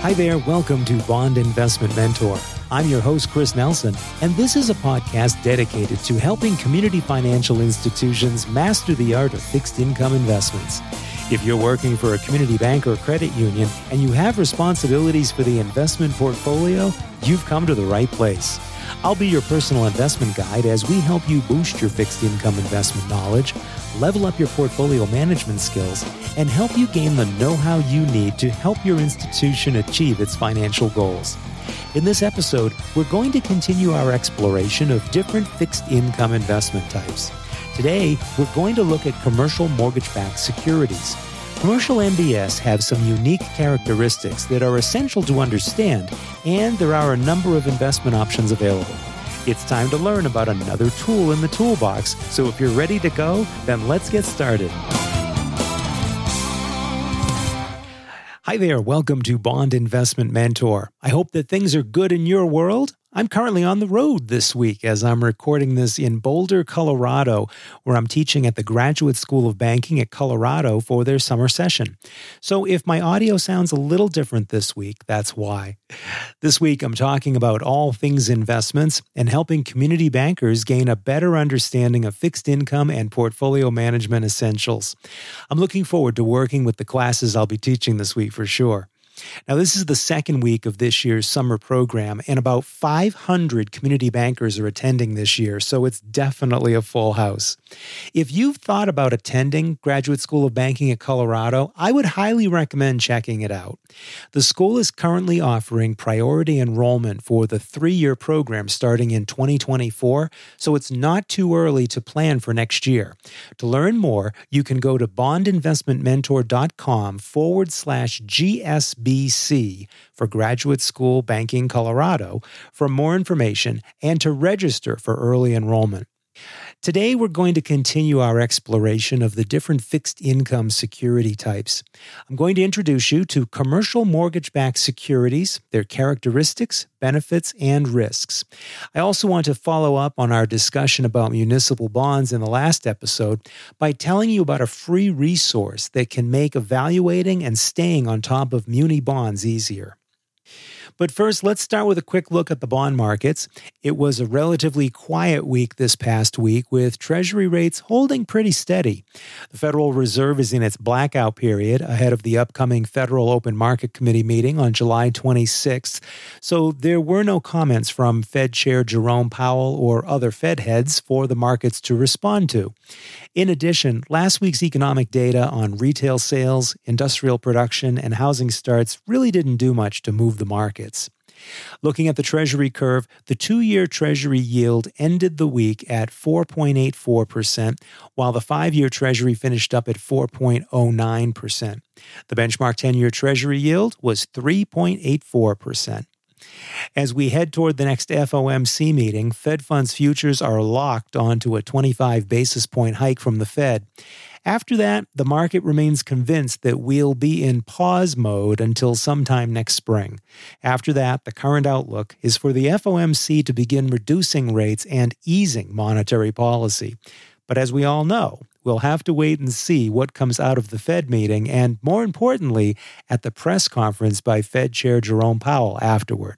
Hi there, welcome to Bond Investment Mentor. I'm your host, Chris Nelson, and this is a podcast dedicated to helping community financial institutions master the art of fixed income investments. If you're working for a community bank or credit union and you have responsibilities for the investment portfolio, you've come to the right place. I'll be your personal investment guide as we help you boost your fixed income investment knowledge, level up your portfolio management skills, and help you gain the know how you need to help your institution achieve its financial goals. In this episode, we're going to continue our exploration of different fixed income investment types. Today, we're going to look at commercial mortgage backed securities. Commercial MBS have some unique characteristics that are essential to understand, and there are a number of investment options available. It's time to learn about another tool in the toolbox, so if you're ready to go, then let's get started. Hi there, welcome to Bond Investment Mentor. I hope that things are good in your world. I'm currently on the road this week as I'm recording this in Boulder, Colorado, where I'm teaching at the Graduate School of Banking at Colorado for their summer session. So if my audio sounds a little different this week, that's why. This week, I'm talking about all things investments and helping community bankers gain a better understanding of fixed income and portfolio management essentials. I'm looking forward to working with the classes I'll be teaching this week for sure. Now, this is the second week of this year's summer program, and about 500 community bankers are attending this year, so it's definitely a full house. If you've thought about attending Graduate School of Banking at Colorado, I would highly recommend checking it out. The school is currently offering priority enrollment for the three year program starting in 2024, so it's not too early to plan for next year. To learn more, you can go to bondinvestmentmentor.com forward slash GSB BC for Graduate School Banking Colorado for more information and to register for early enrollment. Today, we're going to continue our exploration of the different fixed income security types. I'm going to introduce you to commercial mortgage backed securities, their characteristics, benefits, and risks. I also want to follow up on our discussion about municipal bonds in the last episode by telling you about a free resource that can make evaluating and staying on top of muni bonds easier. But first, let's start with a quick look at the bond markets. It was a relatively quiet week this past week, with Treasury rates holding pretty steady. The Federal Reserve is in its blackout period ahead of the upcoming Federal Open Market Committee meeting on July 26th, so there were no comments from Fed Chair Jerome Powell or other Fed heads for the markets to respond to. In addition, last week's economic data on retail sales, industrial production, and housing starts really didn't do much to move the markets. Looking at the Treasury curve, the two year Treasury yield ended the week at 4.84%, while the five year Treasury finished up at 4.09%. The benchmark 10 year Treasury yield was 3.84%. As we head toward the next FOMC meeting, Fed funds futures are locked onto a 25 basis point hike from the Fed. After that, the market remains convinced that we'll be in pause mode until sometime next spring. After that, the current outlook is for the FOMC to begin reducing rates and easing monetary policy. But as we all know, we'll have to wait and see what comes out of the Fed meeting and, more importantly, at the press conference by Fed Chair Jerome Powell afterward.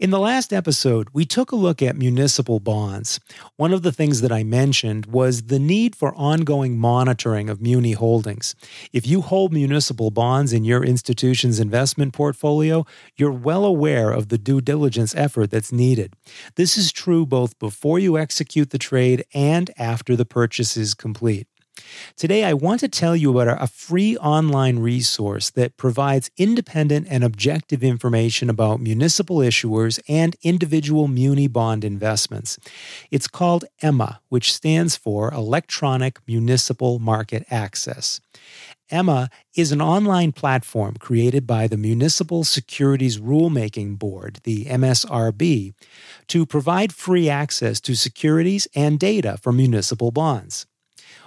In the last episode, we took a look at municipal bonds. One of the things that I mentioned was the need for ongoing monitoring of muni holdings. If you hold municipal bonds in your institution's investment portfolio, you're well aware of the due diligence effort that's needed. This is true both before you execute the trade and after the purchase is complete. Today, I want to tell you about a free online resource that provides independent and objective information about municipal issuers and individual muni bond investments. It's called EMMA, which stands for Electronic Municipal Market Access. EMMA is an online platform created by the Municipal Securities Rulemaking Board, the MSRB, to provide free access to securities and data for municipal bonds.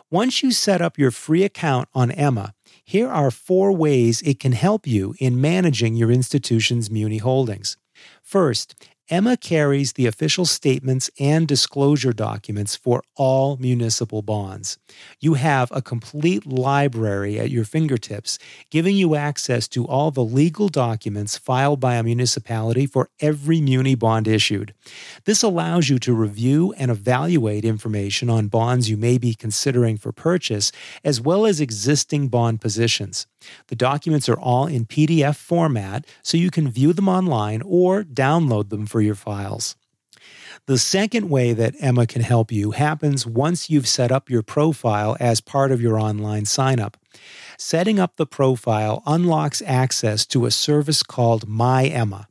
Once you set up your free account on Emma, here are four ways it can help you in managing your institution's muni holdings. First, Emma carries the official statements and disclosure documents for all municipal bonds. You have a complete library at your fingertips, giving you access to all the legal documents filed by a municipality for every muni bond issued. This allows you to review and evaluate information on bonds you may be considering for purchase, as well as existing bond positions. The documents are all in PDF format, so you can view them online or download them for your files. The second way that Emma can help you happens once you've set up your profile as part of your online signup. Setting up the profile unlocks access to a service called My Emma.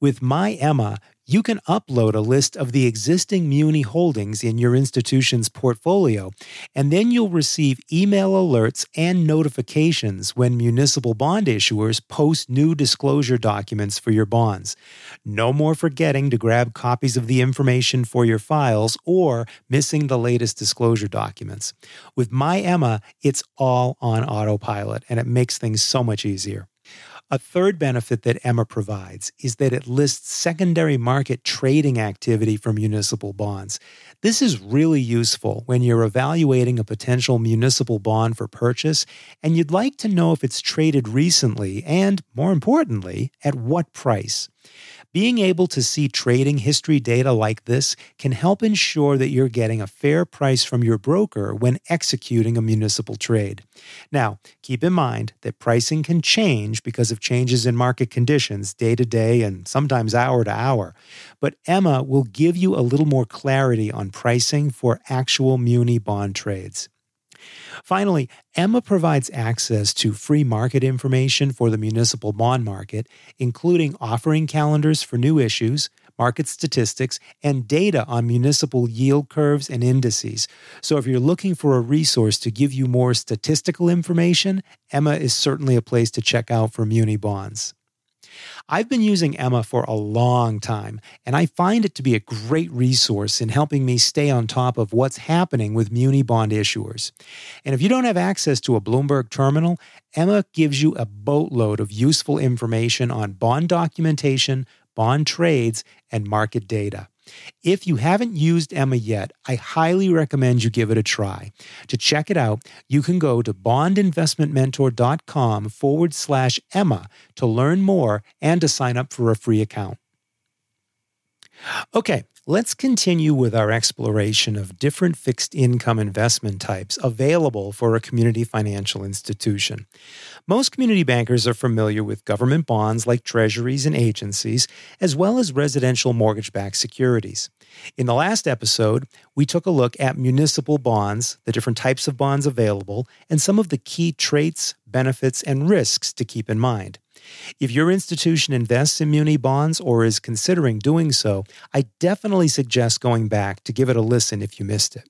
With My Emma, you can upload a list of the existing Muni holdings in your institution's portfolio, and then you'll receive email alerts and notifications when municipal bond issuers post new disclosure documents for your bonds. No more forgetting to grab copies of the information for your files or missing the latest disclosure documents. With My Emma, it's all on autopilot, and it makes things so much easier. A third benefit that Emma provides is that it lists secondary market trading activity for municipal bonds. This is really useful when you're evaluating a potential municipal bond for purchase and you'd like to know if it's traded recently and, more importantly, at what price. Being able to see trading history data like this can help ensure that you're getting a fair price from your broker when executing a municipal trade. Now, keep in mind that pricing can change because of changes in market conditions day to day and sometimes hour to hour. But Emma will give you a little more clarity on pricing for actual muni bond trades. Finally, Emma provides access to free market information for the municipal bond market, including offering calendars for new issues, market statistics, and data on municipal yield curves and indices. So, if you're looking for a resource to give you more statistical information, Emma is certainly a place to check out for muni bonds. I've been using Emma for a long time, and I find it to be a great resource in helping me stay on top of what's happening with muni bond issuers. And if you don't have access to a Bloomberg terminal, Emma gives you a boatload of useful information on bond documentation, bond trades, and market data. If you haven't used Emma yet, I highly recommend you give it a try. To check it out, you can go to bondinvestmentmentor.com forward slash Emma to learn more and to sign up for a free account. Okay, let's continue with our exploration of different fixed income investment types available for a community financial institution. Most community bankers are familiar with government bonds like treasuries and agencies, as well as residential mortgage backed securities. In the last episode, we took a look at municipal bonds, the different types of bonds available, and some of the key traits, benefits, and risks to keep in mind. If your institution invests in muni bonds or is considering doing so, I definitely suggest going back to give it a listen if you missed it.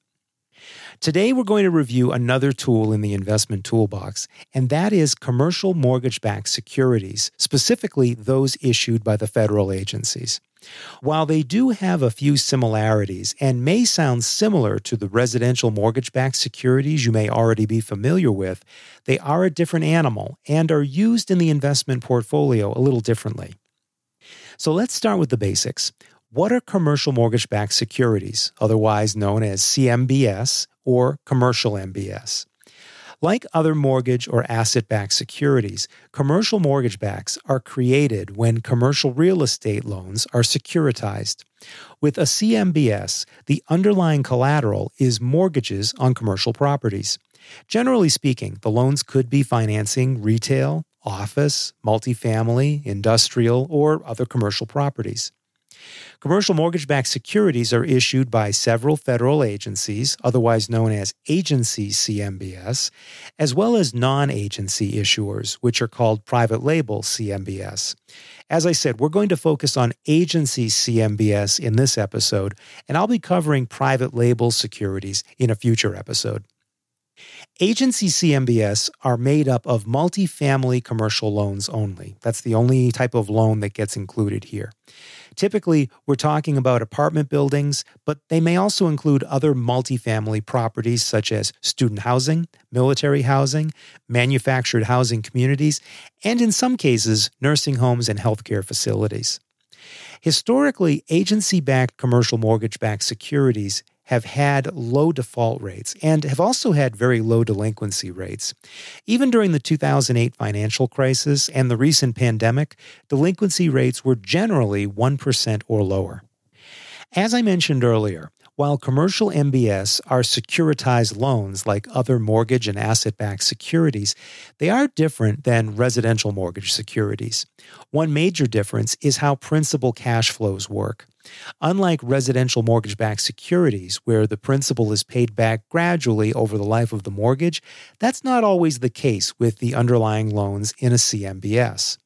Today, we're going to review another tool in the investment toolbox, and that is commercial mortgage backed securities, specifically those issued by the federal agencies. While they do have a few similarities and may sound similar to the residential mortgage backed securities you may already be familiar with, they are a different animal and are used in the investment portfolio a little differently. So let's start with the basics. What are commercial mortgage backed securities, otherwise known as CMBS, or commercial MBS. Like other mortgage or asset backed securities, commercial mortgage backs are created when commercial real estate loans are securitized. With a CMBS, the underlying collateral is mortgages on commercial properties. Generally speaking, the loans could be financing retail, office, multifamily, industrial, or other commercial properties. Commercial mortgage backed securities are issued by several federal agencies, otherwise known as agency CMBS, as well as non agency issuers, which are called private label CMBS. As I said, we're going to focus on agency CMBS in this episode, and I'll be covering private label securities in a future episode. Agency CMBS are made up of multifamily commercial loans only. That's the only type of loan that gets included here. Typically, we're talking about apartment buildings, but they may also include other multifamily properties such as student housing, military housing, manufactured housing communities, and in some cases, nursing homes and healthcare facilities. Historically, agency backed commercial mortgage backed securities have had low default rates and have also had very low delinquency rates. Even during the 2008 financial crisis and the recent pandemic, delinquency rates were generally 1% or lower. As I mentioned earlier, while commercial MBS are securitized loans like other mortgage and asset backed securities, they are different than residential mortgage securities. One major difference is how principal cash flows work. Unlike residential mortgage backed securities, where the principal is paid back gradually over the life of the mortgage, that's not always the case with the underlying loans in a CMBS.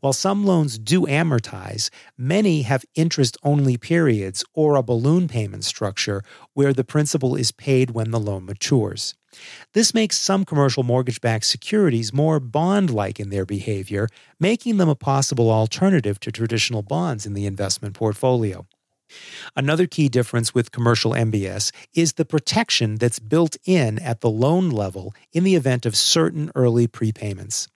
While some loans do amortize, many have interest only periods or a balloon payment structure where the principal is paid when the loan matures. This makes some commercial mortgage backed securities more bond like in their behavior, making them a possible alternative to traditional bonds in the investment portfolio. Another key difference with commercial MBS is the protection that's built in at the loan level in the event of certain early prepayments.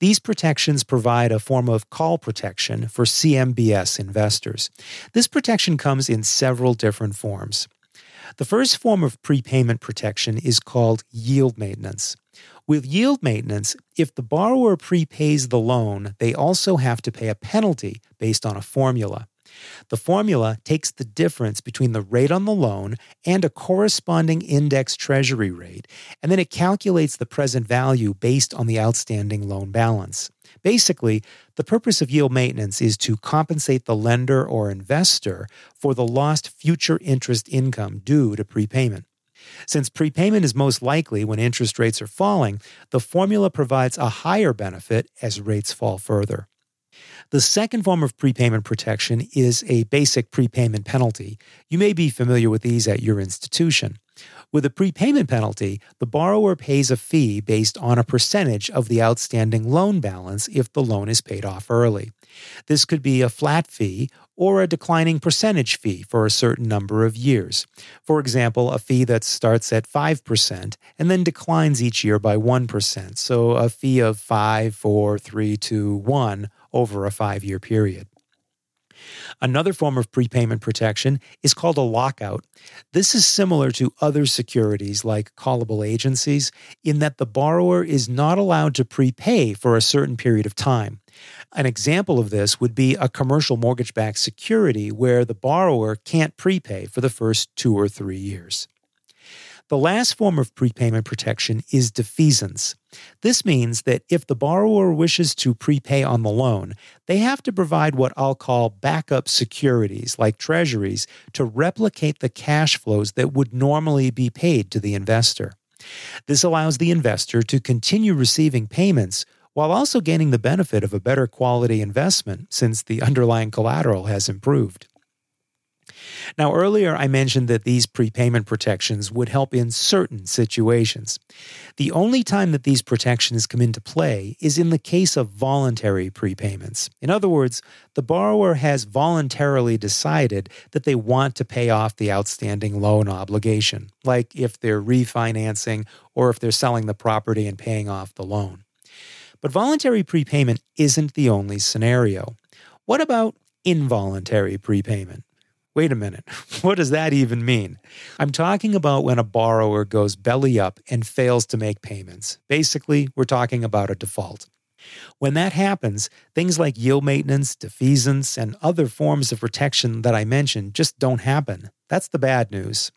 These protections provide a form of call protection for CMBS investors. This protection comes in several different forms. The first form of prepayment protection is called yield maintenance. With yield maintenance, if the borrower prepays the loan, they also have to pay a penalty based on a formula. The formula takes the difference between the rate on the loan and a corresponding index treasury rate, and then it calculates the present value based on the outstanding loan balance. Basically, the purpose of yield maintenance is to compensate the lender or investor for the lost future interest income due to prepayment. Since prepayment is most likely when interest rates are falling, the formula provides a higher benefit as rates fall further. The second form of prepayment protection is a basic prepayment penalty. You may be familiar with these at your institution. With a prepayment penalty, the borrower pays a fee based on a percentage of the outstanding loan balance if the loan is paid off early. This could be a flat fee or a declining percentage fee for a certain number of years. For example, a fee that starts at 5% and then declines each year by 1%. So a fee of 5, 4, 3, 2, 1 over a five year period. Another form of prepayment protection is called a lockout. This is similar to other securities like callable agencies in that the borrower is not allowed to prepay for a certain period of time. An example of this would be a commercial mortgage backed security where the borrower can't prepay for the first two or three years. The last form of prepayment protection is defeasance. This means that if the borrower wishes to prepay on the loan, they have to provide what I'll call backup securities, like treasuries, to replicate the cash flows that would normally be paid to the investor. This allows the investor to continue receiving payments while also gaining the benefit of a better quality investment since the underlying collateral has improved. Now, earlier I mentioned that these prepayment protections would help in certain situations. The only time that these protections come into play is in the case of voluntary prepayments. In other words, the borrower has voluntarily decided that they want to pay off the outstanding loan obligation, like if they're refinancing or if they're selling the property and paying off the loan. But voluntary prepayment isn't the only scenario. What about involuntary prepayment? Wait a minute, what does that even mean? I'm talking about when a borrower goes belly up and fails to make payments. Basically, we're talking about a default. When that happens, things like yield maintenance, defeasance, and other forms of protection that I mentioned just don't happen. That's the bad news.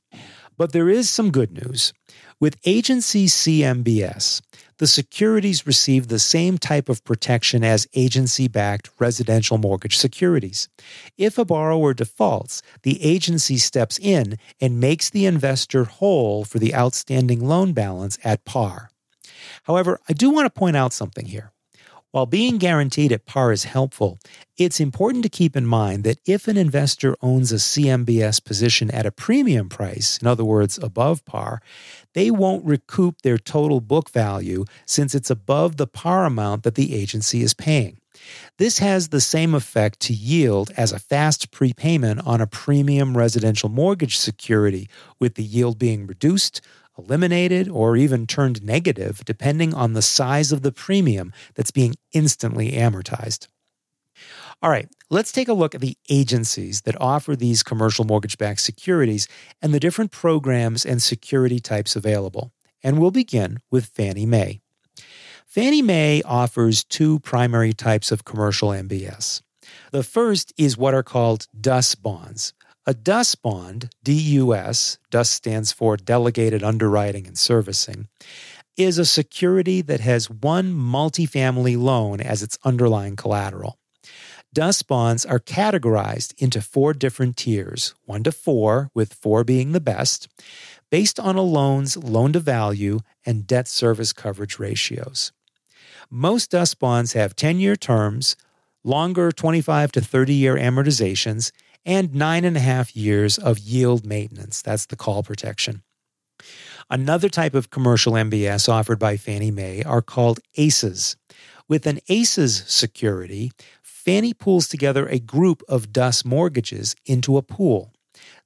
But there is some good news. With agency CMBS, the securities receive the same type of protection as agency backed residential mortgage securities. If a borrower defaults, the agency steps in and makes the investor whole for the outstanding loan balance at par. However, I do want to point out something here. While being guaranteed at par is helpful, it's important to keep in mind that if an investor owns a CMBS position at a premium price, in other words, above par, they won't recoup their total book value since it's above the par amount that the agency is paying. This has the same effect to yield as a fast prepayment on a premium residential mortgage security, with the yield being reduced, eliminated, or even turned negative, depending on the size of the premium that's being instantly amortized. All right, let's take a look at the agencies that offer these commercial mortgage backed securities and the different programs and security types available. And we'll begin with Fannie Mae. Fannie Mae offers two primary types of commercial MBS. The first is what are called DUS bonds. A DUS bond, DUS, DUS stands for Delegated Underwriting and Servicing, is a security that has one multifamily loan as its underlying collateral. DUS bonds are categorized into four different tiers, one to four, with four being the best, based on a loan's loan to value and debt service coverage ratios. Most DUS bonds have 10 year terms, longer 25 to 30 year amortizations, and nine and a half years of yield maintenance. That's the call protection. Another type of commercial MBS offered by Fannie Mae are called ACES. With an ACES security, Fannie pools together a group of DUS mortgages into a pool.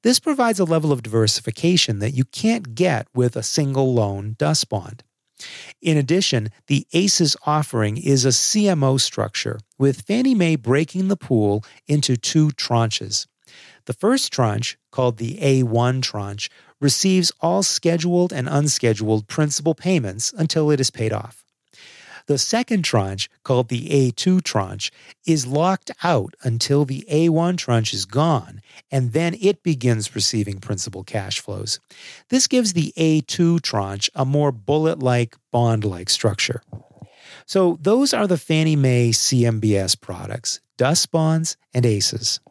This provides a level of diversification that you can't get with a single loan DUS bond. In addition, the ACES offering is a CMO structure, with Fannie Mae breaking the pool into two tranches. The first tranche, called the A1 tranche, receives all scheduled and unscheduled principal payments until it is paid off. The second tranche, called the A2 tranche, is locked out until the A1 tranche is gone, and then it begins receiving principal cash flows. This gives the A2 tranche a more bullet like, bond like structure. So, those are the Fannie Mae CMBS products DUS bonds and ACES.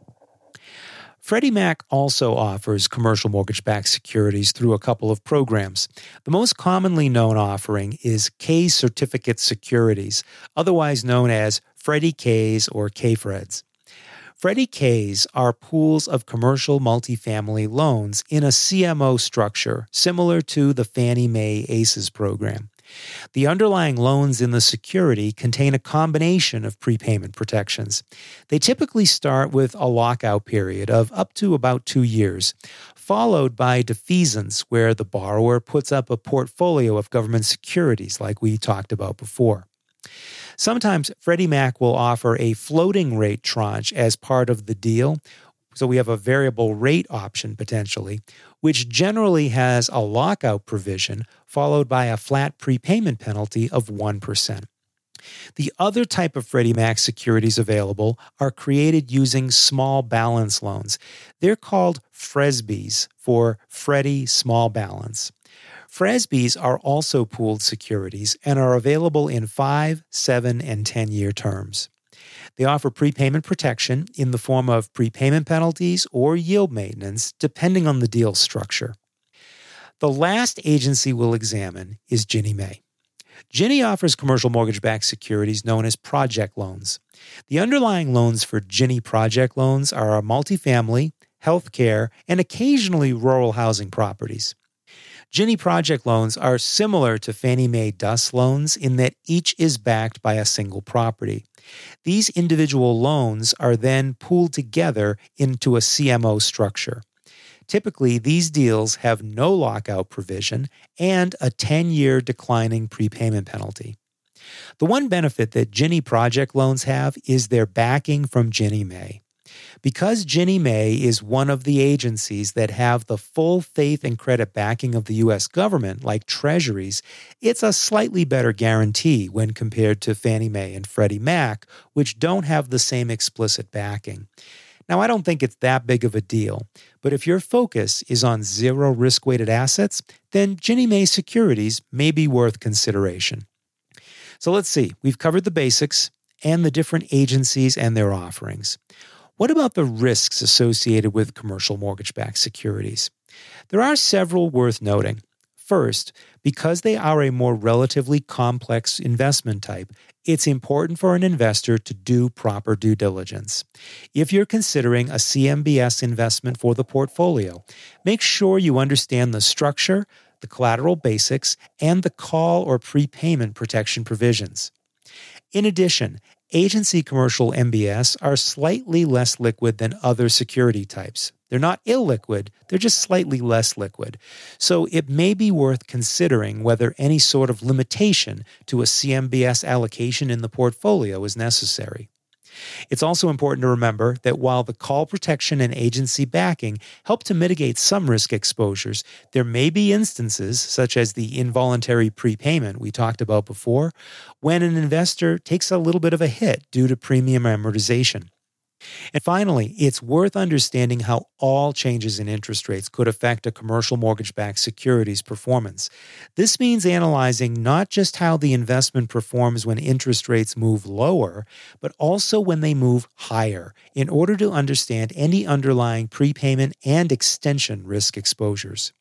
Freddie Mac also offers commercial mortgage backed securities through a couple of programs. The most commonly known offering is K Certificate Securities, otherwise known as Freddie K's or K-Freds. Freddie K's are pools of commercial multifamily loans in a CMO structure similar to the Fannie Mae ACES program. The underlying loans in the security contain a combination of prepayment protections. They typically start with a lockout period of up to about two years, followed by defeasance, where the borrower puts up a portfolio of government securities, like we talked about before. Sometimes Freddie Mac will offer a floating rate tranche as part of the deal, so we have a variable rate option potentially, which generally has a lockout provision followed by a flat prepayment penalty of 1%. The other type of Freddie Mac securities available are created using small balance loans. They're called FRESBs for Freddie Small Balance. FRESBs are also pooled securities and are available in 5, 7, and 10 year terms. They offer prepayment protection in the form of prepayment penalties or yield maintenance, depending on the deal structure. The last agency we'll examine is Ginnie Mae. Ginnie offers commercial mortgage backed securities known as project loans. The underlying loans for Ginnie project loans are multifamily, healthcare, and occasionally rural housing properties. Ginnie project loans are similar to Fannie Mae DUS loans in that each is backed by a single property. These individual loans are then pooled together into a CMO structure. Typically, these deals have no lockout provision and a 10 year declining prepayment penalty. The one benefit that Ginnie project loans have is their backing from Ginnie Mae. Because Ginnie Mae is one of the agencies that have the full faith and credit backing of the U.S. government, like treasuries, it's a slightly better guarantee when compared to Fannie Mae and Freddie Mac, which don't have the same explicit backing. Now, I don't think it's that big of a deal, but if your focus is on zero risk weighted assets, then Ginnie Mae securities may be worth consideration. So let's see, we've covered the basics and the different agencies and their offerings. What about the risks associated with commercial mortgage backed securities? There are several worth noting. First, because they are a more relatively complex investment type, it's important for an investor to do proper due diligence. If you're considering a CMBS investment for the portfolio, make sure you understand the structure, the collateral basics, and the call or prepayment protection provisions. In addition, agency commercial MBS are slightly less liquid than other security types. They're not illiquid, they're just slightly less liquid. So it may be worth considering whether any sort of limitation to a CMBS allocation in the portfolio is necessary. It's also important to remember that while the call protection and agency backing help to mitigate some risk exposures, there may be instances, such as the involuntary prepayment we talked about before, when an investor takes a little bit of a hit due to premium amortization. And finally, it's worth understanding how all changes in interest rates could affect a commercial mortgage backed security's performance. This means analyzing not just how the investment performs when interest rates move lower, but also when they move higher in order to understand any underlying prepayment and extension risk exposures.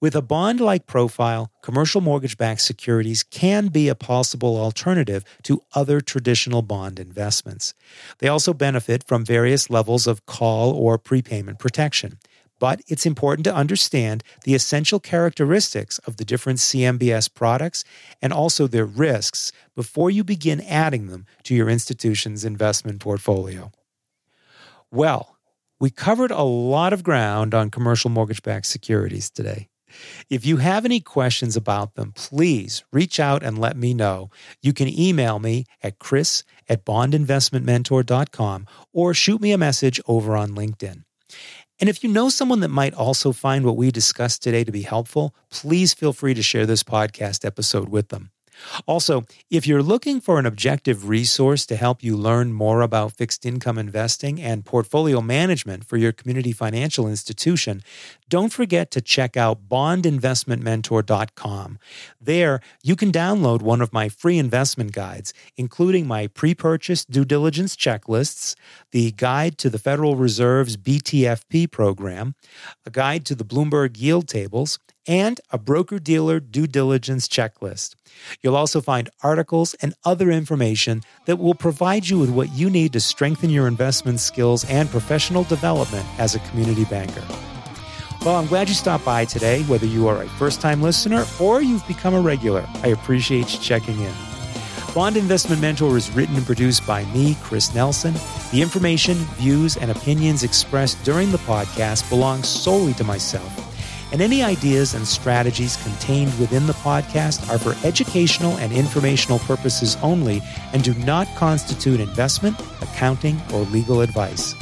With a bond like profile, commercial mortgage backed securities can be a possible alternative to other traditional bond investments. They also benefit from various levels of call or prepayment protection. But it's important to understand the essential characteristics of the different CMBS products and also their risks before you begin adding them to your institution's investment portfolio. Well, we covered a lot of ground on commercial mortgage backed securities today. If you have any questions about them, please reach out and let me know. You can email me at chris at bondinvestmentmentor.com or shoot me a message over on LinkedIn. And if you know someone that might also find what we discussed today to be helpful, please feel free to share this podcast episode with them. Also, if you're looking for an objective resource to help you learn more about fixed income investing and portfolio management for your community financial institution, don't forget to check out bondinvestmentmentor.com. There, you can download one of my free investment guides, including my pre purchase due diligence checklists, the guide to the Federal Reserve's BTFP program, a guide to the Bloomberg yield tables, and a broker dealer due diligence checklist. You'll also find articles and other information that will provide you with what you need to strengthen your investment skills and professional development as a community banker. Well, I'm glad you stopped by today, whether you are a first time listener or you've become a regular. I appreciate you checking in. Bond Investment Mentor is written and produced by me, Chris Nelson. The information, views, and opinions expressed during the podcast belong solely to myself and any ideas and strategies contained within the podcast are for educational and informational purposes only and do not constitute investment, accounting, or legal advice.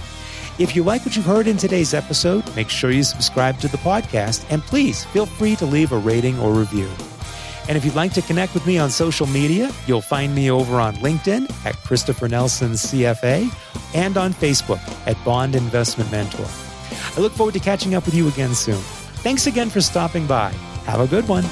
If you like what you've heard in today's episode, make sure you subscribe to the podcast and please feel free to leave a rating or review. And if you'd like to connect with me on social media, you'll find me over on LinkedIn at Christopher Nelson CFA and on Facebook at Bond Investment Mentor. I look forward to catching up with you again soon. Thanks again for stopping by. Have a good one.